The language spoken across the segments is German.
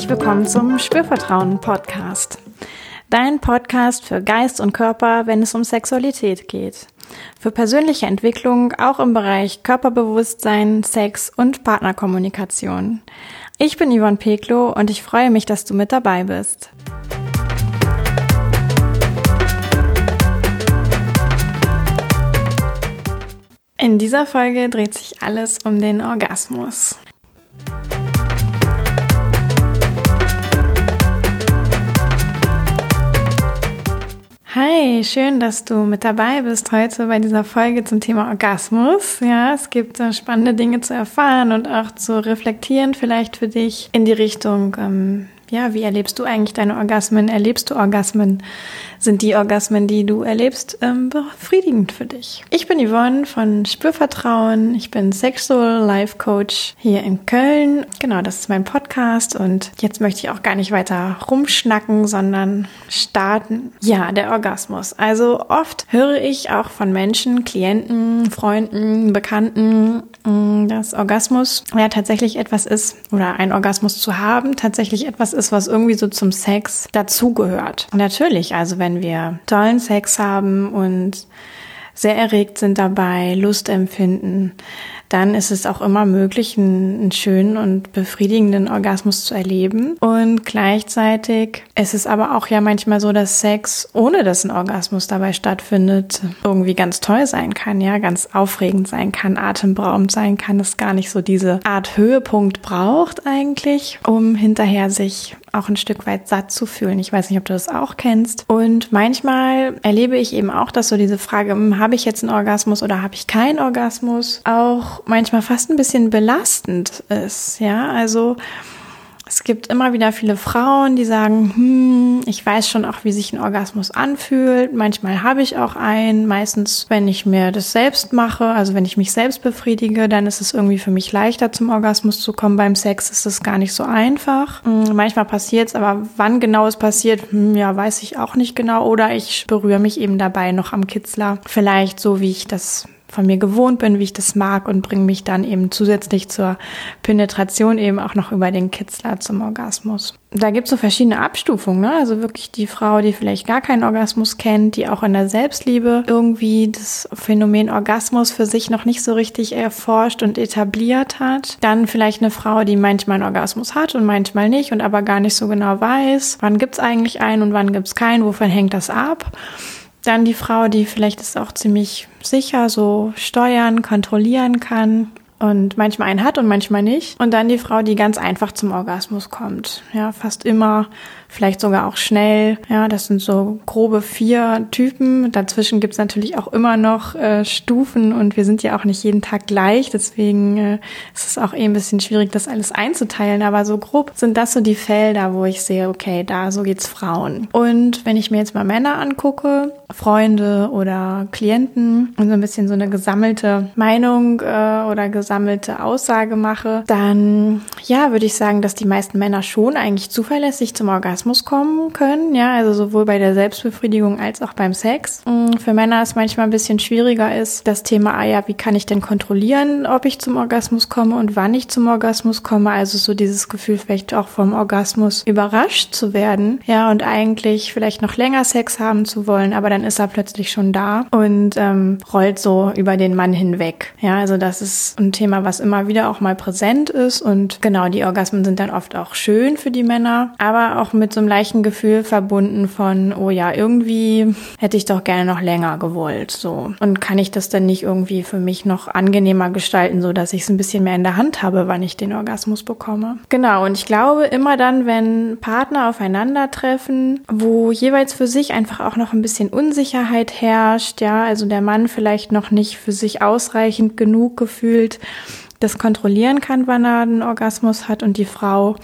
herzlich willkommen zum Spürvertrauen Podcast. Dein Podcast für Geist und Körper, wenn es um Sexualität geht. Für persönliche Entwicklung auch im Bereich Körperbewusstsein, Sex und Partnerkommunikation. Ich bin Yvonne Peklo und ich freue mich, dass du mit dabei bist. In dieser Folge dreht sich alles um den Orgasmus. Hi, schön, dass du mit dabei bist heute bei dieser Folge zum Thema Orgasmus. Ja, es gibt äh, spannende Dinge zu erfahren und auch zu reflektieren, vielleicht für dich in die Richtung, ähm, ja, wie erlebst du eigentlich deine Orgasmen? Erlebst du Orgasmen? Sind die Orgasmen, die du erlebst, ähm, befriedigend für dich? Ich bin Yvonne von Spürvertrauen. Ich bin Sexual Life Coach hier in Köln. Genau, das ist mein Podcast und jetzt möchte ich auch gar nicht weiter rumschnacken, sondern starten. Ja, der Orgasmus. Also oft höre ich auch von Menschen, Klienten, Freunden, Bekannten, mm, dass Orgasmus ja tatsächlich etwas ist oder ein Orgasmus zu haben tatsächlich etwas ist, was irgendwie so zum Sex dazugehört. Natürlich, also wenn wir tollen Sex haben und sehr erregt sind dabei, Lust empfinden, dann ist es auch immer möglich, einen, einen, schönen und befriedigenden Orgasmus zu erleben. Und gleichzeitig ist es aber auch ja manchmal so, dass Sex, ohne dass ein Orgasmus dabei stattfindet, irgendwie ganz toll sein kann, ja, ganz aufregend sein kann, atemberaubend sein kann, es gar nicht so diese Art Höhepunkt braucht eigentlich, um hinterher sich auch ein Stück weit satt zu fühlen. Ich weiß nicht, ob du das auch kennst. Und manchmal erlebe ich eben auch, dass so diese Frage, hm, habe ich jetzt einen Orgasmus oder habe ich keinen Orgasmus, auch manchmal fast ein bisschen belastend ist. Ja, also es gibt immer wieder viele Frauen, die sagen, hm, ich weiß schon auch, wie sich ein Orgasmus anfühlt. Manchmal habe ich auch einen. Meistens, wenn ich mir das selbst mache, also wenn ich mich selbst befriedige, dann ist es irgendwie für mich leichter, zum Orgasmus zu kommen. Beim Sex ist es gar nicht so einfach. Hm, manchmal passiert es, aber wann genau es passiert, hm, ja, weiß ich auch nicht genau. Oder ich berühre mich eben dabei noch am Kitzler. Vielleicht so, wie ich das von mir gewohnt bin, wie ich das mag und bringe mich dann eben zusätzlich zur Penetration eben auch noch über den Kitzler zum Orgasmus. Da gibt es so verschiedene Abstufungen, ne? also wirklich die Frau, die vielleicht gar keinen Orgasmus kennt, die auch in der Selbstliebe irgendwie das Phänomen Orgasmus für sich noch nicht so richtig erforscht und etabliert hat. Dann vielleicht eine Frau, die manchmal einen Orgasmus hat und manchmal nicht und aber gar nicht so genau weiß, wann gibt's eigentlich einen und wann gibt's keinen, wovon hängt das ab. Dann die Frau, die vielleicht es auch ziemlich sicher so steuern, kontrollieren kann und manchmal einen hat und manchmal nicht. Und dann die Frau, die ganz einfach zum Orgasmus kommt. Ja, fast immer, vielleicht sogar auch schnell. Ja, das sind so grobe vier Typen. Dazwischen gibt's natürlich auch immer noch äh, Stufen und wir sind ja auch nicht jeden Tag gleich. Deswegen äh, ist es auch eh ein bisschen schwierig, das alles einzuteilen. Aber so grob sind das so die Felder, wo ich sehe, okay, da so geht's Frauen. Und wenn ich mir jetzt mal Männer angucke, Freunde oder Klienten und so ein bisschen so eine gesammelte Meinung äh, oder gesammelte Aussage mache, dann ja, würde ich sagen, dass die meisten Männer schon eigentlich zuverlässig zum Orgasmus kommen können. Ja, also sowohl bei der Selbstbefriedigung als auch beim Sex. Mm, für Männer ist manchmal ein bisschen schwieriger ist das Thema, ah ja, wie kann ich denn kontrollieren, ob ich zum Orgasmus komme und wann ich zum Orgasmus komme. Also so dieses Gefühl vielleicht auch vom Orgasmus überrascht zu werden. Ja, und eigentlich vielleicht noch länger Sex haben zu wollen, aber dann dann ist er plötzlich schon da und ähm, rollt so über den Mann hinweg. Ja, also das ist ein Thema, was immer wieder auch mal präsent ist und genau, die Orgasmen sind dann oft auch schön für die Männer, aber auch mit so einem leichten Gefühl verbunden von, oh ja, irgendwie hätte ich doch gerne noch länger gewollt, so. Und kann ich das denn nicht irgendwie für mich noch angenehmer gestalten, so dass ich es ein bisschen mehr in der Hand habe, wann ich den Orgasmus bekomme? Genau, und ich glaube immer dann, wenn Partner aufeinandertreffen, wo jeweils für sich einfach auch noch ein bisschen un Unsicherheit herrscht, ja, also der Mann vielleicht noch nicht für sich ausreichend genug gefühlt das kontrollieren kann, wann er einen Orgasmus hat und die Frau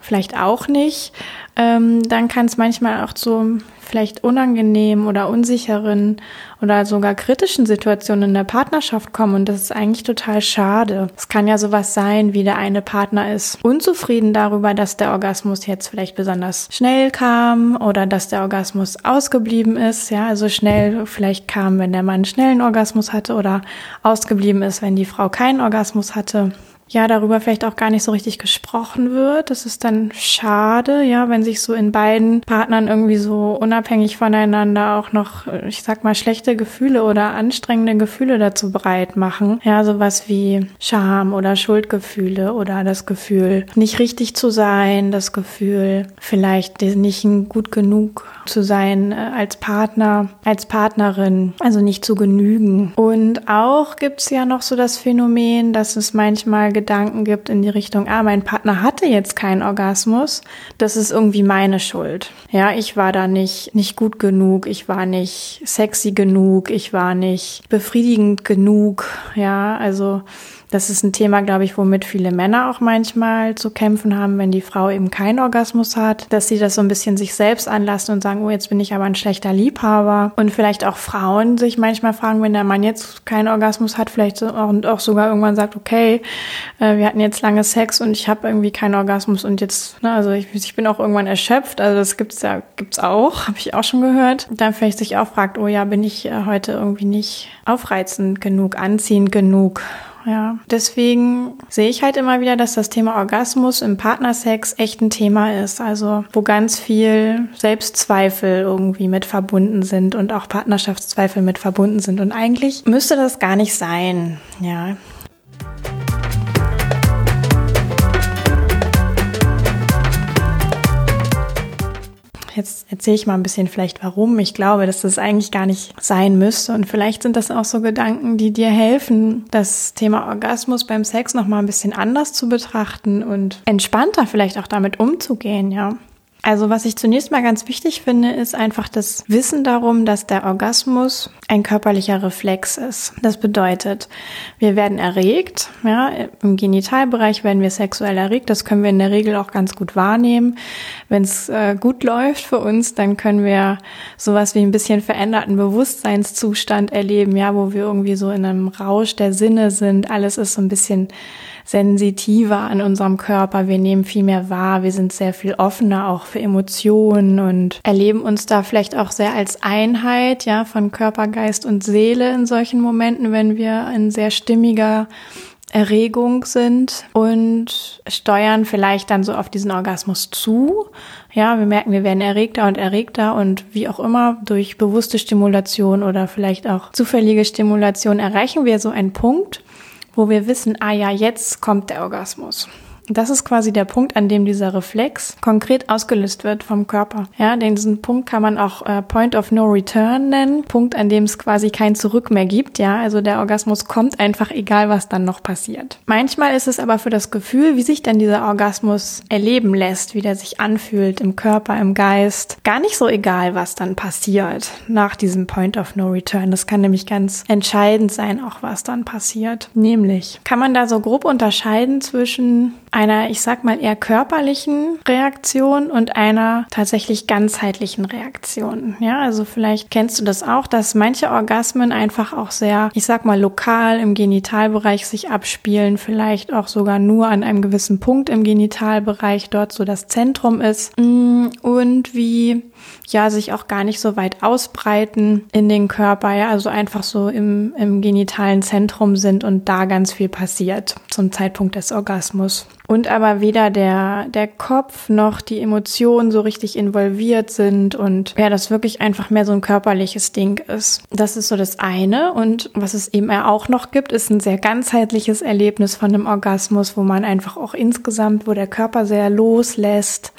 vielleicht auch nicht, ähm, dann kann es manchmal auch zu vielleicht unangenehmen oder unsicheren oder sogar kritischen Situationen in der Partnerschaft kommen. Und das ist eigentlich total schade. Es kann ja sowas sein, wie der eine Partner ist unzufrieden darüber, dass der Orgasmus jetzt vielleicht besonders schnell kam oder dass der Orgasmus ausgeblieben ist. Ja, also schnell vielleicht kam, wenn der Mann schnell einen Orgasmus hatte oder ausgeblieben ist, wenn die Frau keinen Orgasmus hatte. Ja, darüber vielleicht auch gar nicht so richtig gesprochen wird. Das ist dann schade, ja, wenn sich so in beiden Partnern irgendwie so unabhängig voneinander auch noch, ich sag mal, schlechte Gefühle oder anstrengende Gefühle dazu breit machen. Ja, sowas wie Scham oder Schuldgefühle oder das Gefühl, nicht richtig zu sein, das Gefühl, vielleicht nicht gut genug zu sein äh, als Partner, als Partnerin, also nicht zu genügen. Und auch gibt's ja noch so das Phänomen, dass es manchmal Gedanken gibt in die Richtung, ah, mein Partner hatte jetzt keinen Orgasmus, das ist irgendwie meine Schuld. Ja, ich war da nicht, nicht gut genug, ich war nicht sexy genug, ich war nicht befriedigend genug. Ja, also das ist ein Thema, glaube ich, womit viele Männer auch manchmal zu kämpfen haben, wenn die Frau eben keinen Orgasmus hat, dass sie das so ein bisschen sich selbst anlassen und sagen, oh, jetzt bin ich aber ein schlechter Liebhaber. Und vielleicht auch Frauen sich manchmal fragen, wenn der Mann jetzt keinen Orgasmus hat, vielleicht auch, und auch sogar irgendwann sagt, okay, äh, wir hatten jetzt lange Sex und ich habe irgendwie keinen Orgasmus und jetzt, ne, also ich, ich bin auch irgendwann erschöpft. Also das gibt's ja, gibt's auch, habe ich auch schon gehört. Dann vielleicht sich auch fragt, oh ja, bin ich äh, heute irgendwie nicht aufreizend genug, anziehend genug? Ja. Deswegen sehe ich halt immer wieder, dass das Thema Orgasmus im Partnersex echt ein Thema ist. Also, wo ganz viel Selbstzweifel irgendwie mit verbunden sind und auch Partnerschaftszweifel mit verbunden sind. Und eigentlich müsste das gar nicht sein, ja. Jetzt erzähle ich mal ein bisschen vielleicht warum. Ich glaube, dass das eigentlich gar nicht sein müsste. Und vielleicht sind das auch so Gedanken, die dir helfen, das Thema Orgasmus beim Sex nochmal ein bisschen anders zu betrachten und entspannter vielleicht auch damit umzugehen, ja. Also was ich zunächst mal ganz wichtig finde, ist einfach das Wissen darum, dass der Orgasmus ein körperlicher Reflex ist. Das bedeutet, wir werden erregt, ja, im Genitalbereich werden wir sexuell erregt. Das können wir in der Regel auch ganz gut wahrnehmen. Wenn es äh, gut läuft für uns, dann können wir sowas wie ein bisschen veränderten Bewusstseinszustand erleben, ja, wo wir irgendwie so in einem Rausch der Sinne sind. Alles ist so ein bisschen sensitiver an unserem Körper. Wir nehmen viel mehr wahr. Wir sind sehr viel offener auch für Emotionen und erleben uns da vielleicht auch sehr als Einheit, ja, von Körper, Geist und Seele in solchen Momenten, wenn wir in sehr stimmiger Erregung sind und steuern vielleicht dann so auf diesen Orgasmus zu. Ja, wir merken, wir werden erregter und erregter und wie auch immer durch bewusste Stimulation oder vielleicht auch zufällige Stimulation erreichen wir so einen Punkt, wo wir wissen, ah ja, jetzt kommt der Orgasmus. Das ist quasi der Punkt, an dem dieser Reflex konkret ausgelöst wird vom Körper. Ja, diesen Punkt kann man auch äh, Point of No Return nennen. Punkt, an dem es quasi kein Zurück mehr gibt. Ja, also der Orgasmus kommt einfach egal, was dann noch passiert. Manchmal ist es aber für das Gefühl, wie sich dann dieser Orgasmus erleben lässt, wie der sich anfühlt im Körper, im Geist, gar nicht so egal, was dann passiert nach diesem Point of No Return. Das kann nämlich ganz entscheidend sein, auch was dann passiert. Nämlich kann man da so grob unterscheiden zwischen einer, ich sag mal, eher körperlichen Reaktion und einer tatsächlich ganzheitlichen Reaktion. Ja, also vielleicht kennst du das auch, dass manche Orgasmen einfach auch sehr, ich sag mal, lokal im Genitalbereich sich abspielen, vielleicht auch sogar nur an einem gewissen Punkt im Genitalbereich, dort so das Zentrum ist. Mm, und wie ja sich auch gar nicht so weit ausbreiten in den Körper, ja, also einfach so im, im genitalen Zentrum sind und da ganz viel passiert zum Zeitpunkt des Orgasmus. Und aber weder der, der Kopf noch die Emotionen so richtig involviert sind und ja, das wirklich einfach mehr so ein körperliches Ding ist. Das ist so das eine. Und was es eben auch noch gibt, ist ein sehr ganzheitliches Erlebnis von einem Orgasmus, wo man einfach auch insgesamt, wo der Körper sehr loslässt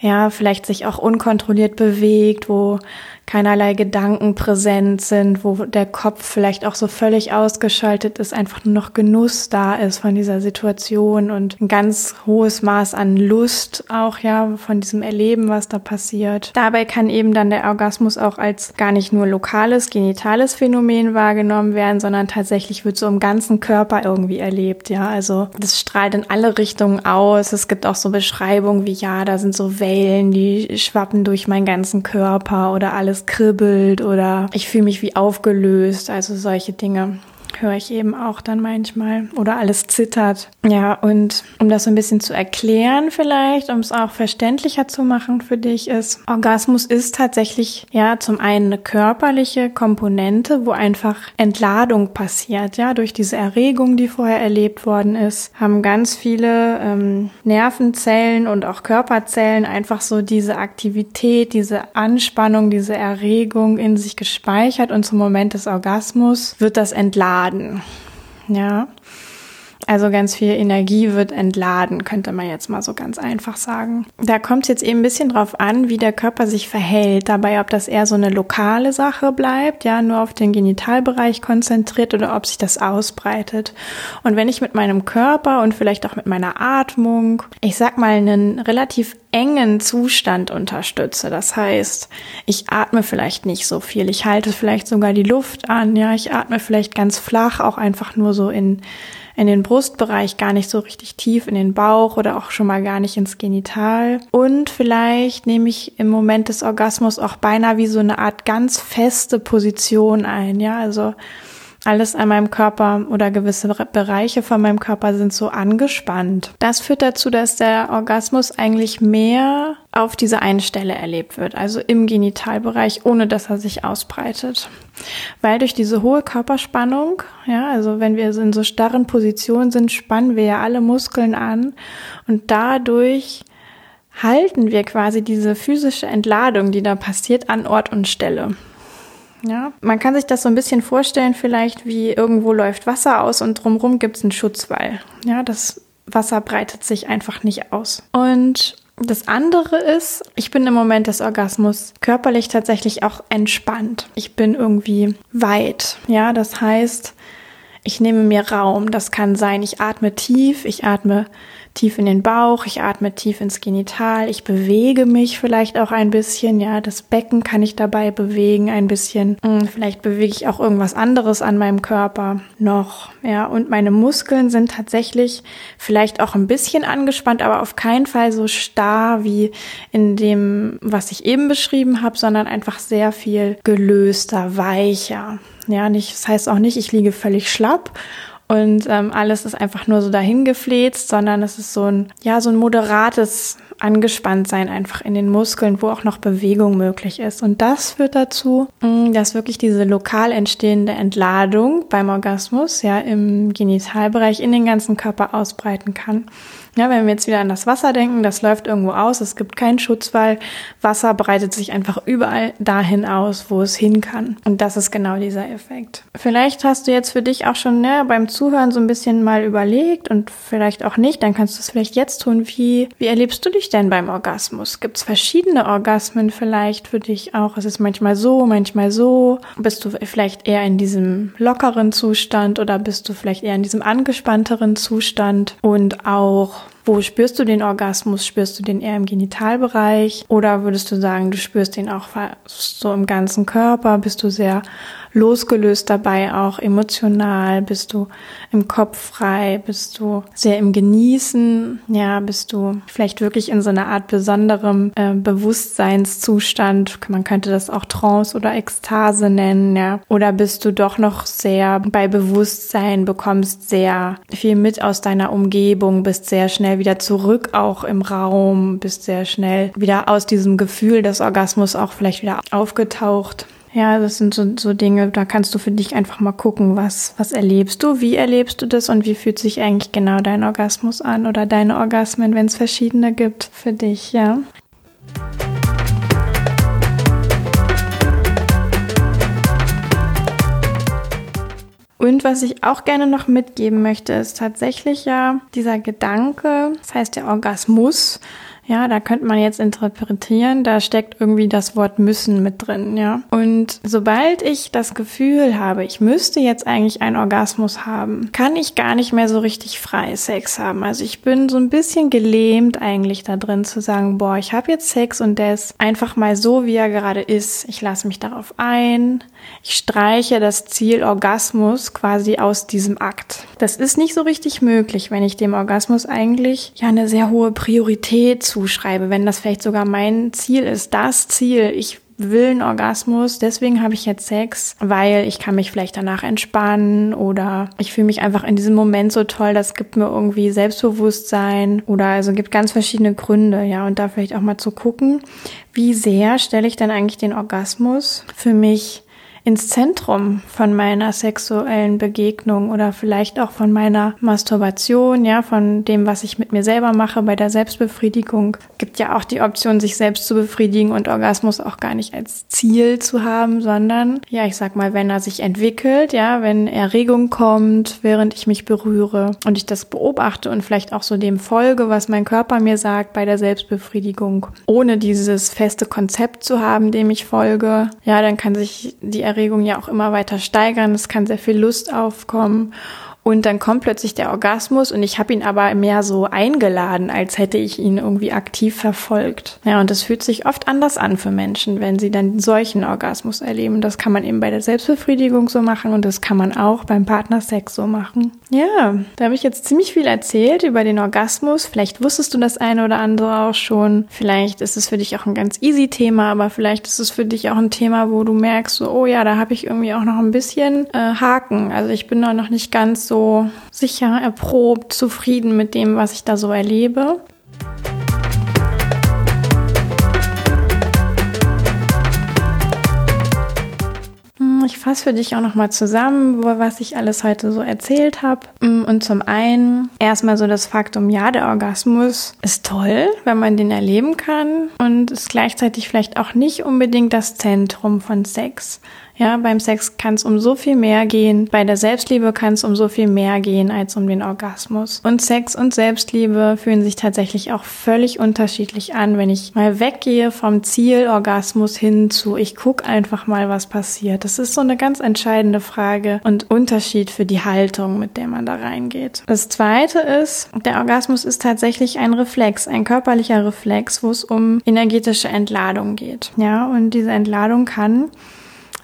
ja, vielleicht sich auch unkontrolliert bewegt, wo keinerlei Gedanken präsent sind, wo der Kopf vielleicht auch so völlig ausgeschaltet ist, einfach nur noch Genuss da ist von dieser Situation und ein ganz hohes Maß an Lust auch, ja, von diesem Erleben, was da passiert. Dabei kann eben dann der Orgasmus auch als gar nicht nur lokales, genitales Phänomen wahrgenommen werden, sondern tatsächlich wird so im ganzen Körper irgendwie erlebt, ja. Also das strahlt in alle Richtungen aus. Es gibt auch so Beschreibungen wie, ja, da sind so Wellen, die schwappen durch meinen ganzen Körper oder alles kribbelt oder ich fühle mich wie aufgelöst, also solche Dinge. Höre ich eben auch dann manchmal oder alles zittert. Ja, und um das so ein bisschen zu erklären vielleicht, um es auch verständlicher zu machen für dich, ist, Orgasmus ist tatsächlich ja zum einen eine körperliche Komponente, wo einfach Entladung passiert, ja, durch diese Erregung, die vorher erlebt worden ist, haben ganz viele ähm, Nervenzellen und auch Körperzellen einfach so diese Aktivität, diese Anspannung, diese Erregung in sich gespeichert und zum Moment des Orgasmus wird das entladen. Ja. Also ganz viel Energie wird entladen, könnte man jetzt mal so ganz einfach sagen. Da kommt es jetzt eben ein bisschen drauf an, wie der Körper sich verhält. Dabei, ob das eher so eine lokale Sache bleibt, ja, nur auf den Genitalbereich konzentriert oder ob sich das ausbreitet. Und wenn ich mit meinem Körper und vielleicht auch mit meiner Atmung, ich sag mal, einen relativ engen Zustand unterstütze. Das heißt, ich atme vielleicht nicht so viel. Ich halte vielleicht sogar die Luft an. Ja, ich atme vielleicht ganz flach, auch einfach nur so in in den Brustbereich, gar nicht so richtig tief in den Bauch oder auch schon mal gar nicht ins Genital. Und vielleicht nehme ich im Moment des Orgasmus auch beinahe wie so eine Art ganz feste Position ein. Ja, also alles an meinem Körper oder gewisse Bereiche von meinem Körper sind so angespannt. Das führt dazu, dass der Orgasmus eigentlich mehr auf dieser einen Stelle erlebt wird, also im Genitalbereich, ohne dass er sich ausbreitet. Weil durch diese hohe Körperspannung, ja, also wenn wir in so starren Positionen sind, spannen wir ja alle Muskeln an und dadurch halten wir quasi diese physische Entladung, die da passiert, an Ort und Stelle. Ja, man kann sich das so ein bisschen vorstellen, vielleicht wie irgendwo läuft Wasser aus und drumherum gibt es einen Schutzwall. Ja, das Wasser breitet sich einfach nicht aus. Und das andere ist, ich bin im Moment des Orgasmus körperlich tatsächlich auch entspannt. Ich bin irgendwie weit. Ja, das heißt, ich nehme mir Raum. Das kann sein, ich atme tief, ich atme tief in den Bauch, ich atme tief ins Genital, ich bewege mich vielleicht auch ein bisschen, ja, das Becken kann ich dabei bewegen ein bisschen. Hm, vielleicht bewege ich auch irgendwas anderes an meinem Körper noch, ja, und meine Muskeln sind tatsächlich vielleicht auch ein bisschen angespannt, aber auf keinen Fall so starr wie in dem, was ich eben beschrieben habe, sondern einfach sehr viel gelöster, weicher. Ja, nicht, das heißt auch nicht, ich liege völlig schlapp und ähm, alles ist einfach nur so dahin gefläzt, sondern es ist so ein, ja, so ein moderates Angespanntsein einfach in den Muskeln, wo auch noch Bewegung möglich ist. Und das führt dazu, mm, dass wirklich diese lokal entstehende Entladung beim Orgasmus ja im Genitalbereich in den ganzen Körper ausbreiten kann. Ja, wenn wir jetzt wieder an das Wasser denken, das läuft irgendwo aus, es gibt keinen Schutzwall. Wasser breitet sich einfach überall dahin aus, wo es hin kann. Und das ist genau dieser Effekt. Vielleicht hast du jetzt für dich auch schon ne, beim Zuhören so ein bisschen mal überlegt und vielleicht auch nicht, dann kannst du es vielleicht jetzt tun. Wie, wie erlebst du dich denn beim Orgasmus? Gibt es verschiedene Orgasmen vielleicht für dich auch? Es ist manchmal so, manchmal so. Bist du vielleicht eher in diesem lockeren Zustand oder bist du vielleicht eher in diesem angespannteren Zustand? Und auch wo spürst du den Orgasmus? Spürst du den eher im Genitalbereich? Oder würdest du sagen, du spürst den auch so im ganzen Körper? Bist du sehr losgelöst dabei, auch emotional? Bist du im Kopf frei? Bist du sehr im Genießen? Ja, bist du vielleicht wirklich in so einer Art besonderem äh, Bewusstseinszustand? Man könnte das auch Trance oder Ekstase nennen, ja. Oder bist du doch noch sehr bei Bewusstsein, bekommst sehr viel mit aus deiner Umgebung, bist sehr schnell wieder zurück auch im Raum, bist sehr schnell wieder aus diesem Gefühl des Orgasmus auch vielleicht wieder aufgetaucht. Ja, das sind so, so Dinge, da kannst du für dich einfach mal gucken, was, was erlebst du, wie erlebst du das und wie fühlt sich eigentlich genau dein Orgasmus an oder deine Orgasmen, wenn es verschiedene gibt für dich, ja. Und was ich auch gerne noch mitgeben möchte, ist tatsächlich ja dieser Gedanke, das heißt der Orgasmus, ja, da könnte man jetzt interpretieren, da steckt irgendwie das Wort müssen mit drin, ja. Und sobald ich das Gefühl habe, ich müsste jetzt eigentlich einen Orgasmus haben, kann ich gar nicht mehr so richtig frei Sex haben. Also ich bin so ein bisschen gelähmt eigentlich da drin zu sagen, boah, ich habe jetzt Sex und der ist einfach mal so, wie er gerade ist. Ich lasse mich darauf ein. Ich streiche das Ziel Orgasmus quasi aus diesem Akt. Das ist nicht so richtig möglich, wenn ich dem Orgasmus eigentlich ja eine sehr hohe Priorität zuschreibe, wenn das vielleicht sogar mein Ziel ist, das Ziel, ich will einen Orgasmus, deswegen habe ich jetzt Sex, weil ich kann mich vielleicht danach entspannen oder ich fühle mich einfach in diesem Moment so toll, das gibt mir irgendwie Selbstbewusstsein oder also gibt ganz verschiedene Gründe, ja, und da vielleicht auch mal zu gucken, wie sehr stelle ich dann eigentlich den Orgasmus für mich ins Zentrum von meiner sexuellen Begegnung oder vielleicht auch von meiner Masturbation, ja, von dem, was ich mit mir selber mache bei der Selbstbefriedigung. Gibt ja auch die Option, sich selbst zu befriedigen und Orgasmus auch gar nicht als Ziel zu haben, sondern, ja, ich sag mal, wenn er sich entwickelt, ja, wenn Erregung kommt, während ich mich berühre und ich das beobachte und vielleicht auch so dem folge, was mein Körper mir sagt bei der Selbstbefriedigung, ohne dieses feste Konzept zu haben, dem ich folge, ja, dann kann sich die Erregung ja auch immer weiter steigern. Es kann sehr viel Lust aufkommen. Und dann kommt plötzlich der Orgasmus und ich habe ihn aber mehr so eingeladen, als hätte ich ihn irgendwie aktiv verfolgt. Ja, und das fühlt sich oft anders an für Menschen, wenn sie dann solchen Orgasmus erleben. Das kann man eben bei der Selbstbefriedigung so machen und das kann man auch beim Partnersex so machen. Ja, da habe ich jetzt ziemlich viel erzählt über den Orgasmus. Vielleicht wusstest du das eine oder andere auch schon. Vielleicht ist es für dich auch ein ganz easy Thema, aber vielleicht ist es für dich auch ein Thema, wo du merkst, so, oh ja, da habe ich irgendwie auch noch ein bisschen äh, Haken. Also ich bin noch nicht ganz so so sicher, erprobt, zufrieden mit dem, was ich da so erlebe. Hm, ich fasse für dich auch nochmal zusammen, was ich alles heute so erzählt habe. Hm, und zum einen erstmal so das Faktum, ja, der Orgasmus ist toll, wenn man den erleben kann und ist gleichzeitig vielleicht auch nicht unbedingt das Zentrum von Sex. Ja, beim Sex kann es um so viel mehr gehen. Bei der Selbstliebe kann es um so viel mehr gehen als um den Orgasmus. Und Sex und Selbstliebe fühlen sich tatsächlich auch völlig unterschiedlich an, wenn ich mal weggehe vom Ziel Orgasmus hin zu ich guck einfach mal, was passiert. Das ist so eine ganz entscheidende Frage und Unterschied für die Haltung, mit der man da reingeht. Das zweite ist, der Orgasmus ist tatsächlich ein Reflex, ein körperlicher Reflex, wo es um energetische Entladung geht. Ja, und diese Entladung kann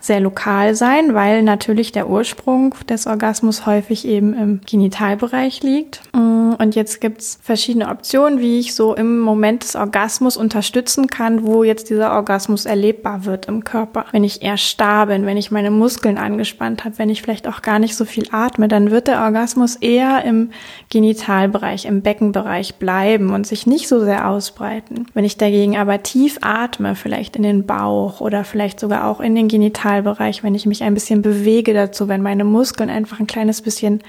sehr lokal sein, weil natürlich der Ursprung des Orgasmus häufig eben im Genitalbereich liegt. Mm, und jetzt gibt's verschiedene Optionen, wie ich so im Moment des Orgasmus unterstützen kann, wo jetzt dieser Orgasmus erlebbar wird im Körper. Wenn ich eher starr bin, wenn ich meine Muskeln angespannt habe, wenn ich vielleicht auch gar nicht so viel atme, dann wird der Orgasmus eher im Genitalbereich, im Beckenbereich bleiben und sich nicht so sehr ausbreiten. Wenn ich dagegen aber tief atme, vielleicht in den Bauch oder vielleicht sogar auch in den Genitalbereich, Genitalbereich, wenn ich mich ein bisschen bewege dazu, wenn meine Muskeln einfach ein kleines bisschen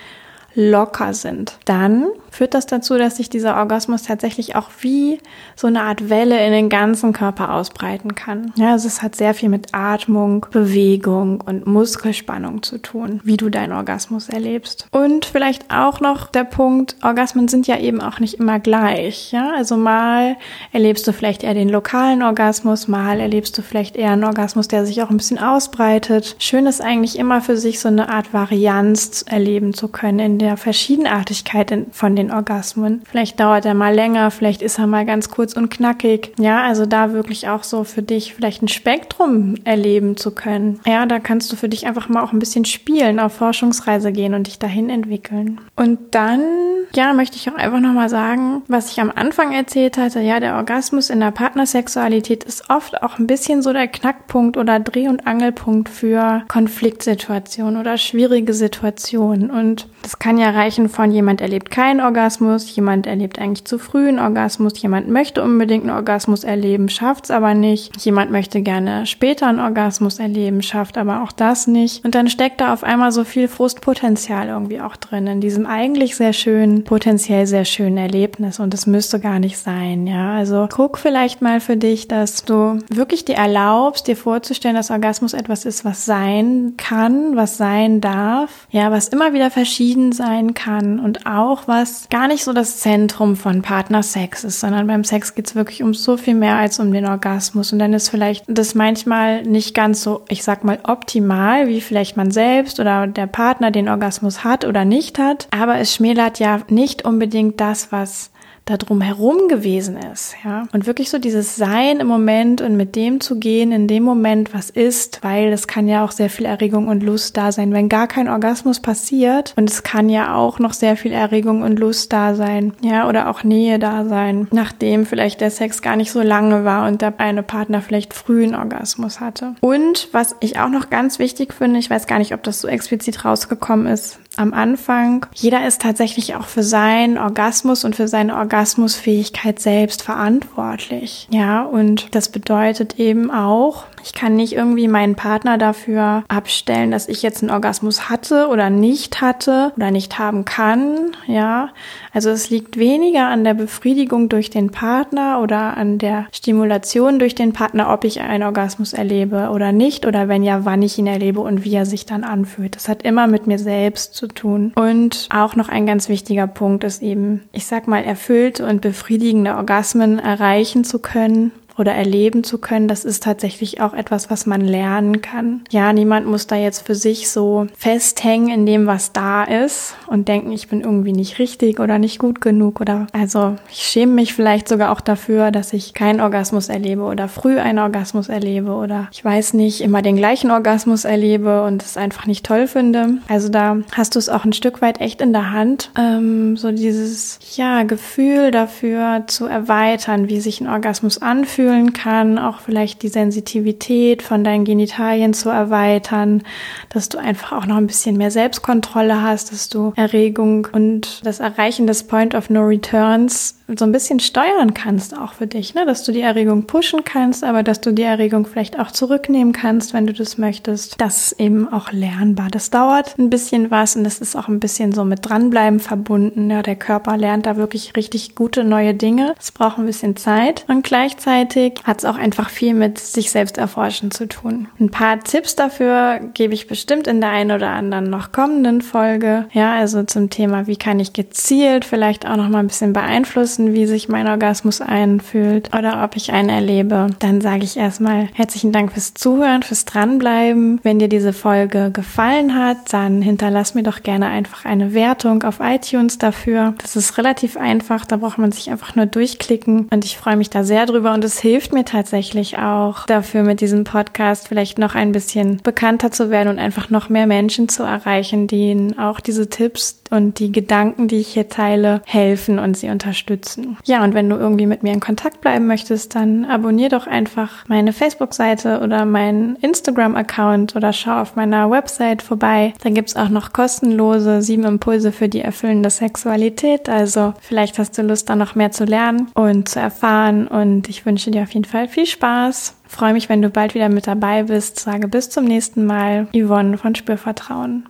locker sind, dann führt das dazu, dass sich dieser Orgasmus tatsächlich auch wie so eine Art Welle in den ganzen Körper ausbreiten kann. Ja, also es hat sehr viel mit Atmung, Bewegung und Muskelspannung zu tun, wie du deinen Orgasmus erlebst. Und vielleicht auch noch der Punkt, Orgasmen sind ja eben auch nicht immer gleich. Ja, also mal erlebst du vielleicht eher den lokalen Orgasmus, mal erlebst du vielleicht eher einen Orgasmus, der sich auch ein bisschen ausbreitet. Schön ist eigentlich immer für sich so eine Art Varianz erleben zu können in der Verschiedenartigkeit von den Orgasmen. Vielleicht dauert er mal länger, vielleicht ist er mal ganz kurz und knackig. Ja, also da wirklich auch so für dich vielleicht ein Spektrum erleben zu können. Ja, da kannst du für dich einfach mal auch ein bisschen spielen, auf Forschungsreise gehen und dich dahin entwickeln. Und dann, ja, möchte ich auch einfach nochmal sagen, was ich am Anfang erzählt hatte, ja, der Orgasmus in der Partnersexualität ist oft auch ein bisschen so der Knackpunkt oder Dreh- und Angelpunkt für Konfliktsituationen oder schwierige Situationen. Und das kann ja reichen von jemand erlebt keinen Orgasmus, jemand erlebt eigentlich zu früh einen Orgasmus, jemand möchte unbedingt einen Orgasmus erleben, schafft es aber nicht. Jemand möchte gerne später einen Orgasmus erleben, schafft aber auch das nicht. Und dann steckt da auf einmal so viel Frustpotenzial irgendwie auch drin in diesem eigentlich sehr schönen, potenziell sehr schönen Erlebnis. Und es müsste gar nicht sein, ja. Also guck vielleicht mal für dich, dass du wirklich dir erlaubst, dir vorzustellen, dass Orgasmus etwas ist, was sein kann, was sein darf, ja, was immer wieder verschieden verschieden sein kann und auch was gar nicht so das Zentrum von Partnersex ist, sondern beim Sex geht es wirklich um so viel mehr als um den Orgasmus. Und dann ist vielleicht das manchmal nicht ganz so, ich sag mal, optimal, wie vielleicht man selbst oder der Partner den Orgasmus hat oder nicht hat, aber es schmälert ja nicht unbedingt das, was da drum herum gewesen ist, ja. Und wirklich so dieses Sein im Moment und mit dem zu gehen, in dem Moment, was ist, weil es kann ja auch sehr viel Erregung und Lust da sein, wenn gar kein Orgasmus passiert. Und es kann ja auch noch sehr viel Erregung und Lust da sein, ja, oder auch Nähe da sein, nachdem vielleicht der Sex gar nicht so lange war und der eine Partner vielleicht früh einen Orgasmus hatte. Und was ich auch noch ganz wichtig finde, ich weiß gar nicht, ob das so explizit rausgekommen ist, am Anfang. Jeder ist tatsächlich auch für seinen Orgasmus und für seine Orgasmusfähigkeit selbst verantwortlich. Ja, und das bedeutet eben auch, ich kann nicht irgendwie meinen Partner dafür abstellen, dass ich jetzt einen Orgasmus hatte oder nicht hatte oder nicht haben kann. Ja, also es liegt weniger an der Befriedigung durch den Partner oder an der Stimulation durch den Partner, ob ich einen Orgasmus erlebe oder nicht oder wenn ja, wann ich ihn erlebe und wie er sich dann anfühlt. Das hat immer mit mir selbst zu tun. Und auch noch ein ganz wichtiger Punkt ist eben, ich sag mal, erfüllte und befriedigende Orgasmen erreichen zu können oder erleben zu können, das ist tatsächlich auch etwas, was man lernen kann. Ja, niemand muss da jetzt für sich so festhängen in dem, was da ist und denken, ich bin irgendwie nicht richtig oder nicht gut genug oder also ich schäme mich vielleicht sogar auch dafür, dass ich keinen Orgasmus erlebe oder früh einen Orgasmus erlebe oder ich weiß nicht, immer den gleichen Orgasmus erlebe und es einfach nicht toll finde. Also da hast du es auch ein Stück weit echt in der Hand, ähm, so dieses ja Gefühl dafür zu erweitern, wie sich ein Orgasmus anfühlt fühlen kann, auch vielleicht die Sensitivität von deinen Genitalien zu erweitern, dass du einfach auch noch ein bisschen mehr Selbstkontrolle hast, dass du Erregung und das Erreichen des Point of No Returns so ein bisschen steuern kannst auch für dich, ne? dass du die Erregung pushen kannst, aber dass du die Erregung vielleicht auch zurücknehmen kannst, wenn du das möchtest. Das ist eben auch lernbar. Das dauert ein bisschen was und das ist auch ein bisschen so mit dranbleiben verbunden. Ja, der Körper lernt da wirklich richtig gute neue Dinge. Es braucht ein bisschen Zeit und gleichzeitig hat es auch einfach viel mit sich selbst erforschen zu tun. Ein paar Tipps dafür gebe ich bestimmt in der einen oder anderen noch kommenden Folge. Ja, also zum Thema, wie kann ich gezielt vielleicht auch noch mal ein bisschen beeinflussen wissen, wie sich mein Orgasmus einfühlt oder ob ich einen erlebe, dann sage ich erstmal herzlichen Dank fürs Zuhören, fürs Dranbleiben. Wenn dir diese Folge gefallen hat, dann hinterlass mir doch gerne einfach eine Wertung auf iTunes dafür. Das ist relativ einfach, da braucht man sich einfach nur durchklicken und ich freue mich da sehr drüber und es hilft mir tatsächlich auch dafür mit diesem Podcast vielleicht noch ein bisschen bekannter zu werden und einfach noch mehr Menschen zu erreichen, denen auch diese Tipps und die Gedanken, die ich hier teile, helfen und sie unterstützen nutzen. Ja, und wenn du irgendwie mit mir in Kontakt bleiben möchtest, dann abonnier doch einfach meine Facebook-Seite oder meinen Instagram-Account oder schau auf meiner Website vorbei. Da gibt's auch noch kostenlose sieben Impulse für die erfüllende Sexualität. Also vielleicht hast du Lust, da noch mehr zu lernen und zu erfahren. Und ich wünsche dir auf jeden Fall viel Spaß. Freue mich, wenn du bald wieder mit dabei bist. Sage bis zum nächsten Mal. Yvonne von Spürvertrauen.